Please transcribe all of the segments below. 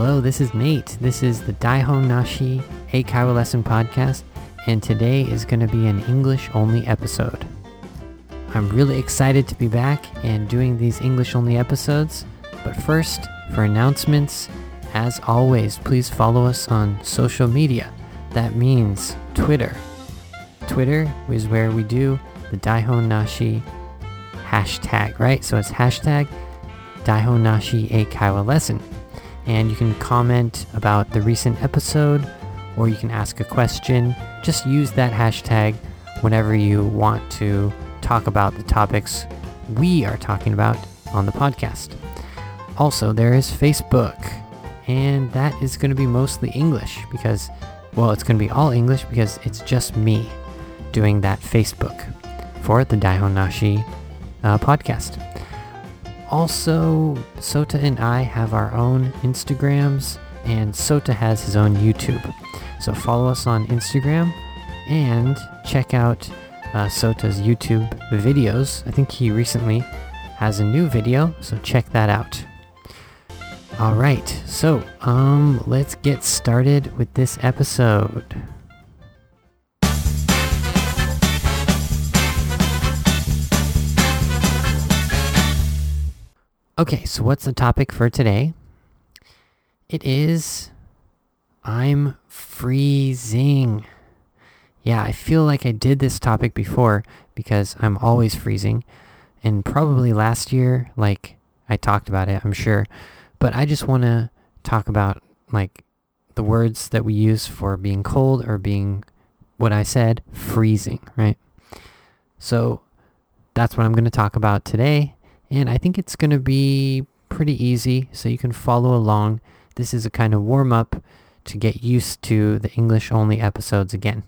Hello, this is Nate. This is the Daihon Nashi Eikaiwa Lesson Podcast, and today is going to be an English only episode. I'm really excited to be back and doing these English only episodes, but first, for announcements, as always, please follow us on social media. That means Twitter. Twitter is where we do the Daihon Nashi hashtag, right? So it's hashtag Daihon Nashi Eikaiwa Lesson and you can comment about the recent episode or you can ask a question. Just use that hashtag whenever you want to talk about the topics we are talking about on the podcast. Also, there is Facebook, and that is going to be mostly English because, well, it's going to be all English because it's just me doing that Facebook for the Daihon Nashi uh, podcast. Also, Sota and I have our own Instagrams, and Sota has his own YouTube. So follow us on Instagram and check out uh, Sota's YouTube videos. I think he recently has a new video, so check that out. All right, so um, let's get started with this episode. Okay, so what's the topic for today? It is I'm freezing. Yeah, I feel like I did this topic before because I'm always freezing. And probably last year, like, I talked about it, I'm sure. But I just want to talk about, like, the words that we use for being cold or being, what I said, freezing, right? So that's what I'm going to talk about today. And I think it's going to be pretty easy, so you can follow along. This is a kind of warm up to get used to the English only episodes again.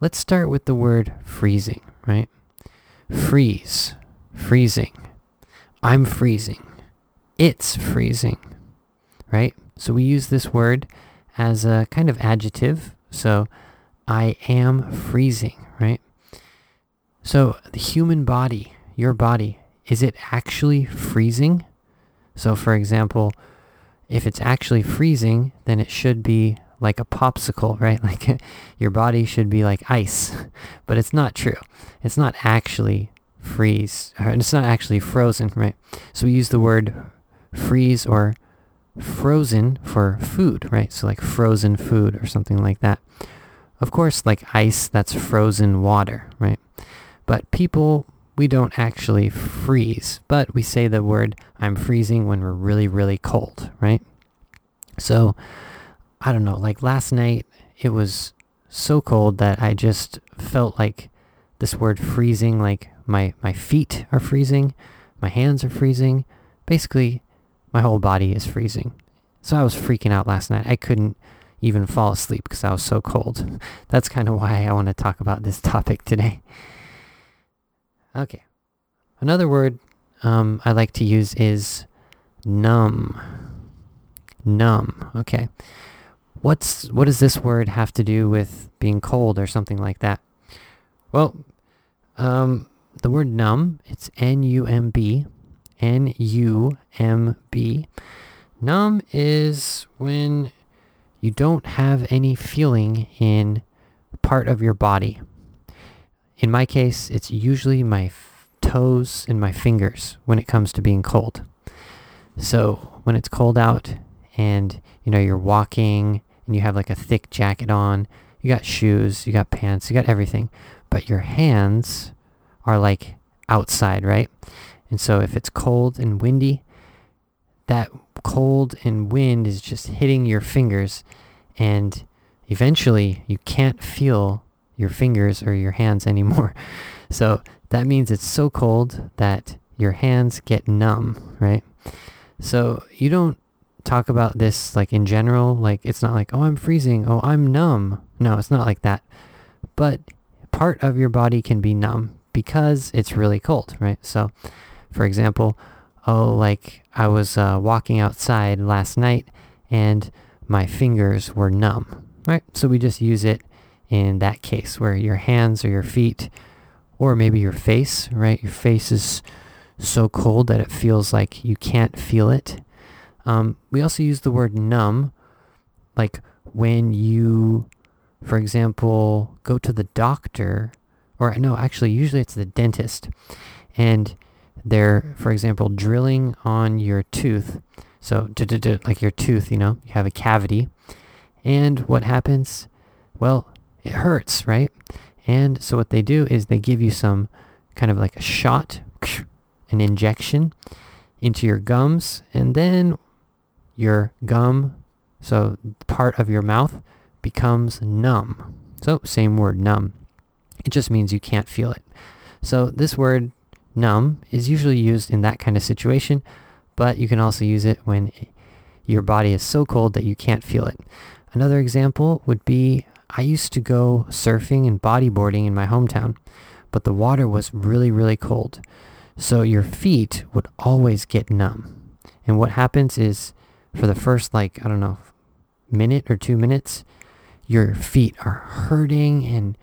Let's start with the word freezing, right? Freeze, freezing. I'm freezing. It's freezing, right? So we use this word as a kind of adjective. So I am freezing, right? So the human body, your body, is it actually freezing? So, for example, if it's actually freezing, then it should be like a popsicle, right? Like your body should be like ice, but it's not true. It's not actually freeze, it's not actually frozen, right? So we use the word freeze or frozen for food, right? So like frozen food or something like that. Of course, like ice, that's frozen water, right? But people we don't actually freeze, but we say the word I'm freezing when we're really, really cold, right? So, I don't know, like last night, it was so cold that I just felt like this word freezing, like my, my feet are freezing, my hands are freezing. Basically, my whole body is freezing. So I was freaking out last night. I couldn't even fall asleep because I was so cold. That's kind of why I want to talk about this topic today. Okay. Another word um, I like to use is numb. Numb. Okay. What's what does this word have to do with being cold or something like that? Well, um, the word numb, it's N-U-M-B. N-U-M-B. Numb is when you don't have any feeling in part of your body. In my case, it's usually my toes and my fingers when it comes to being cold. So when it's cold out and you know you're walking and you have like a thick jacket on, you got shoes, you got pants, you got everything, but your hands are like outside, right? And so if it's cold and windy, that cold and wind is just hitting your fingers and eventually you can't feel your fingers or your hands anymore. So that means it's so cold that your hands get numb, right? So you don't talk about this like in general, like it's not like, oh, I'm freezing, oh, I'm numb. No, it's not like that. But part of your body can be numb because it's really cold, right? So, for example, oh, like I was uh, walking outside last night and my fingers were numb, right? So we just use it in that case where your hands or your feet or maybe your face, right? Your face is so cold that it feels like you can't feel it. Um, we also use the word numb, like when you, for example, go to the doctor, or no, actually, usually it's the dentist, and they're, for example, drilling on your tooth. So, like your tooth, you know, you have a cavity. And what happens? Well, it hurts, right? And so what they do is they give you some kind of like a shot, an injection into your gums, and then your gum, so part of your mouth, becomes numb. So, same word, numb. It just means you can't feel it. So, this word numb is usually used in that kind of situation, but you can also use it when your body is so cold that you can't feel it. Another example would be I used to go surfing and bodyboarding in my hometown, but the water was really, really cold. So your feet would always get numb. And what happens is for the first, like, I don't know, minute or two minutes, your feet are hurting and,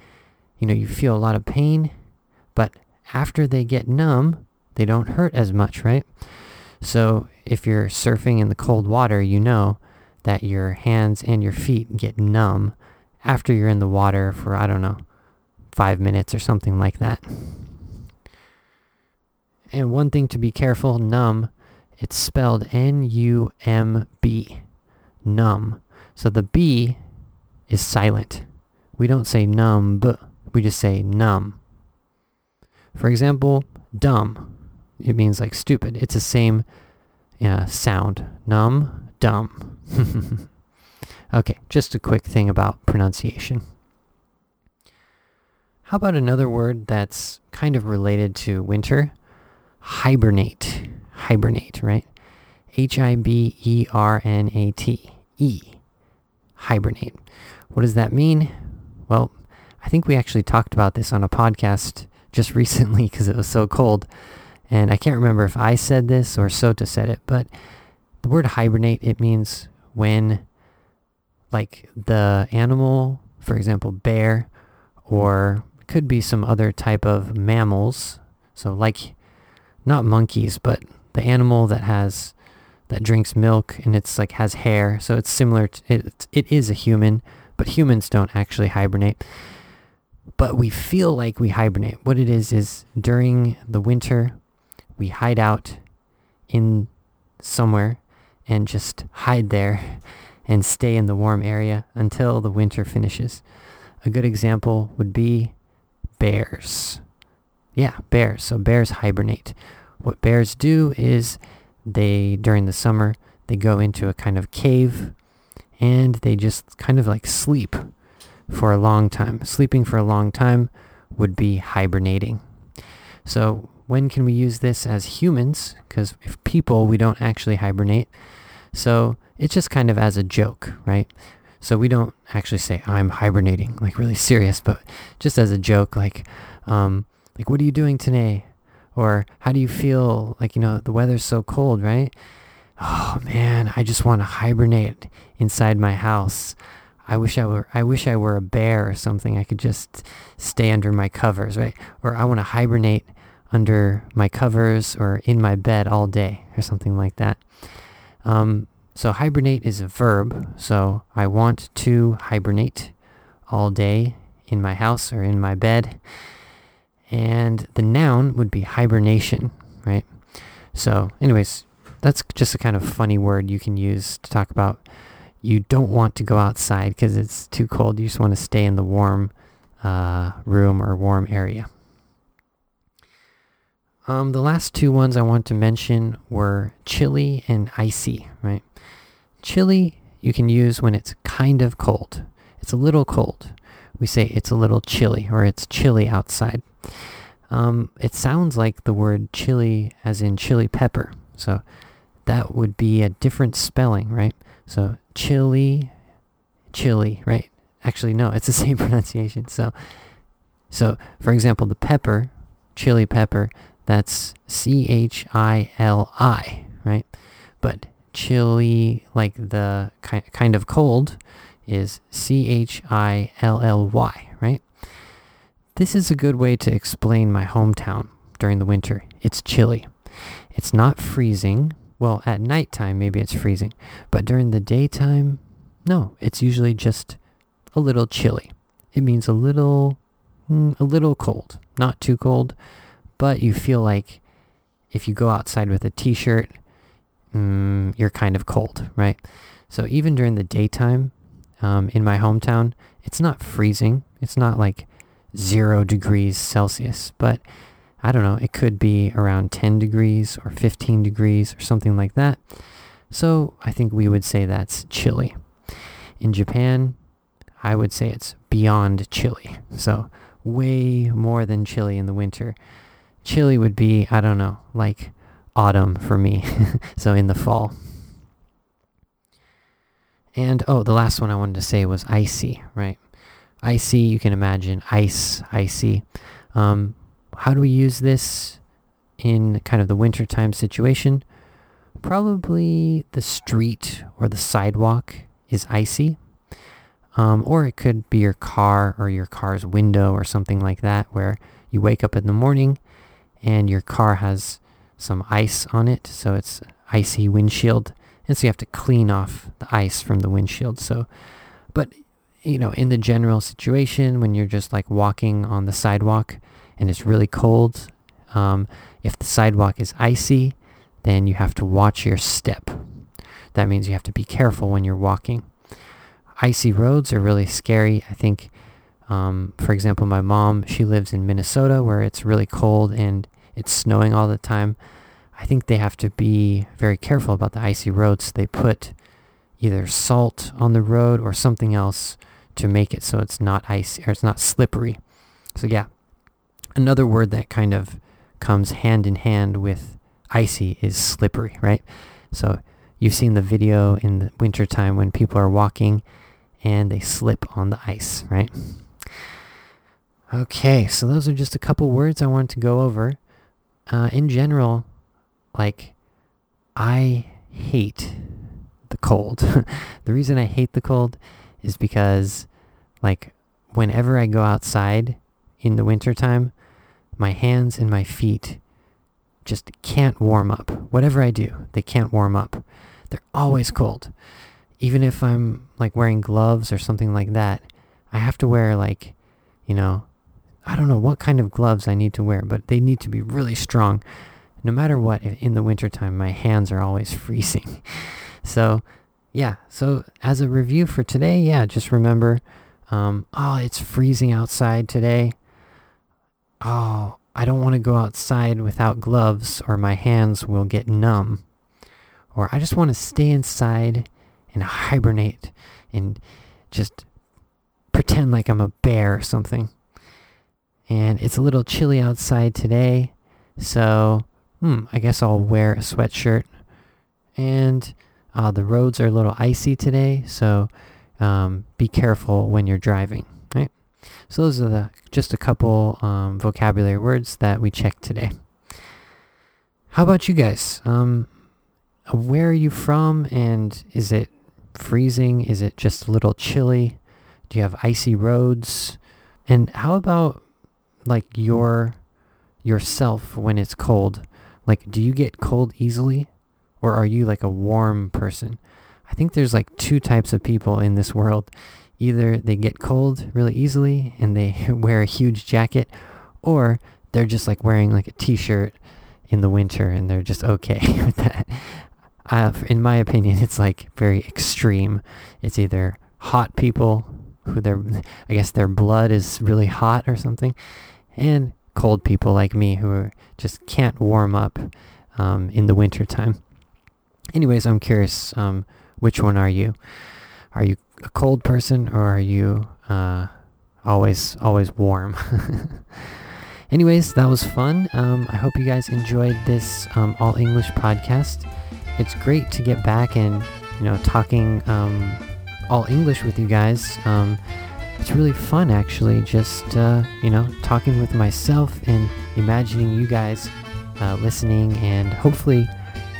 you know, you feel a lot of pain. But after they get numb, they don't hurt as much, right? So if you're surfing in the cold water, you know that your hands and your feet get numb after you're in the water for, I don't know, five minutes or something like that. And one thing to be careful, numb, it's spelled N-U-M-B, numb. So the B is silent. We don't say numb, we just say numb. For example, dumb. It means like stupid. It's the same uh, sound. Numb, dumb. okay, just a quick thing about pronunciation. How about another word that's kind of related to winter? Hibernate. Hibernate, right? H I B E R N A T. E. Hibernate. What does that mean? Well, I think we actually talked about this on a podcast just recently because it was so cold. And I can't remember if I said this or Sota said it, but the word hibernate, it means when like the animal, for example, bear, or could be some other type of mammals. So like not monkeys, but the animal that has that drinks milk and it's like has hair. So it's similar to it, it is a human, but humans don't actually hibernate but we feel like we hibernate. What it is is during the winter, we hide out in somewhere and just hide there and stay in the warm area until the winter finishes. A good example would be bears. Yeah, bears. So bears hibernate. What bears do is they, during the summer, they go into a kind of cave and they just kind of like sleep for a long time. Sleeping for a long time would be hibernating. So when can we use this as humans? Because if people, we don't actually hibernate. So it's just kind of as a joke, right? So we don't actually say I'm hibernating, like really serious, but just as a joke, like, um, like what are you doing today? Or how do you feel? Like you know the weather's so cold, right? Oh man, I just want to hibernate inside my house. I wish I were I wish I were a bear or something. I could just stay under my covers, right? Or I want to hibernate under my covers or in my bed all day or something like that. Um, so hibernate is a verb. So I want to hibernate all day in my house or in my bed. And the noun would be hibernation, right? So anyways, that's just a kind of funny word you can use to talk about you don't want to go outside because it's too cold. You just want to stay in the warm uh, room or warm area. Um, the last two ones I want to mention were chilly and icy, right? Chilly you can use when it's kind of cold. It's a little cold. We say it's a little chilly or it's chilly outside. Um, it sounds like the word chili as in chili pepper. So that would be a different spelling, right? So chili, chili, right? Actually, no, it's the same pronunciation. So, so for example, the pepper, chili pepper, that's C H I L I, right? But chilly, like the ki- kind of cold, is C H I L L Y, right? This is a good way to explain my hometown during the winter. It's chilly. It's not freezing, well, at nighttime, maybe it's freezing. But during the daytime, no, it's usually just a little chilly. It means a little, mm, a little cold. Not too cold, but you feel like if you go outside with a t-shirt, mm, you're kind of cold, right? So even during the daytime, um, in my hometown, it's not freezing. It's not like zero degrees Celsius, but I don't know, it could be around 10 degrees or 15 degrees or something like that. So I think we would say that's chilly. In Japan, I would say it's beyond chilly. So way more than chilly in the winter. Chilly would be, I don't know, like autumn for me. so in the fall. And oh, the last one I wanted to say was icy, right? Icy, you can imagine ice, icy. Um, how do we use this in kind of the wintertime situation? Probably the street or the sidewalk is icy. Um, or it could be your car or your car's window or something like that where you wake up in the morning and your car has some ice on it. So it's icy windshield. And so you have to clean off the ice from the windshield. So, but you know, in the general situation when you're just like walking on the sidewalk, and it's really cold, um, if the sidewalk is icy, then you have to watch your step. That means you have to be careful when you're walking. Icy roads are really scary. I think, um, for example, my mom, she lives in Minnesota where it's really cold and it's snowing all the time. I think they have to be very careful about the icy roads. They put either salt on the road or something else to make it so it's not icy or it's not slippery. So yeah, another word that kind of comes hand in hand with icy is slippery, right? So you've seen the video in the wintertime when people are walking and they slip on the ice, right? Okay, so those are just a couple words I wanted to go over. Uh, in general, like, I hate the cold. the reason I hate the cold is because, like, whenever I go outside in the wintertime, my hands and my feet just can't warm up. Whatever I do, they can't warm up. They're always cold. Even if I'm like wearing gloves or something like that, I have to wear like, you know, I don't know what kind of gloves I need to wear, but they need to be really strong. No matter what, in the wintertime, my hands are always freezing. so, yeah, so as a review for today, yeah, just remember, um, oh, it's freezing outside today oh, I don't want to go outside without gloves or my hands will get numb. Or I just want to stay inside and hibernate and just pretend like I'm a bear or something. And it's a little chilly outside today, so hmm, I guess I'll wear a sweatshirt. And uh, the roads are a little icy today, so um, be careful when you're driving. Right. So those are the just a couple um, vocabulary words that we checked today. How about you guys? Um, where are you from, and is it freezing? Is it just a little chilly? Do you have icy roads? And how about like your yourself when it's cold? Like, do you get cold easily, or are you like a warm person? I think there's like two types of people in this world either they get cold really easily and they wear a huge jacket, or they're just like wearing like a t-shirt in the winter and they're just okay with that. Uh, in my opinion, it's like very extreme. It's either hot people who their, I guess their blood is really hot or something, and cold people like me who are, just can't warm up um, in the winter time. Anyways, I'm curious, um, which one are you? Are you a cold person or are you uh, always always warm? Anyways, that was fun. Um, I hope you guys enjoyed this um, all English podcast. It's great to get back and you know talking um, all English with you guys. It's really fun actually, just uh, you know talking with myself and imagining you guys uh, listening, and hopefully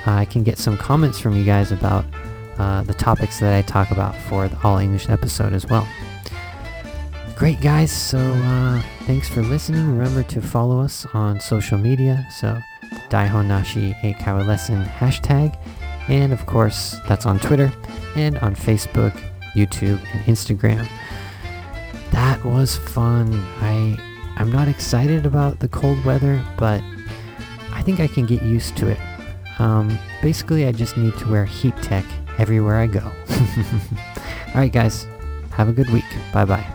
uh, I can get some comments from you guys about uh, the topics that I talk about for the All English episode as well. Great, guys. So uh, thanks for listening. Remember to follow us on social media. So Daihon Nashi Eikaiwa Lesson hashtag. And of course, that's on Twitter and on Facebook, YouTube, and Instagram. That was fun. I I'm not excited about the cold weather, but I think I can get used to it. Um, basically, I just need to wear heat tech everywhere I go. Alright, guys, have a good week. Bye bye.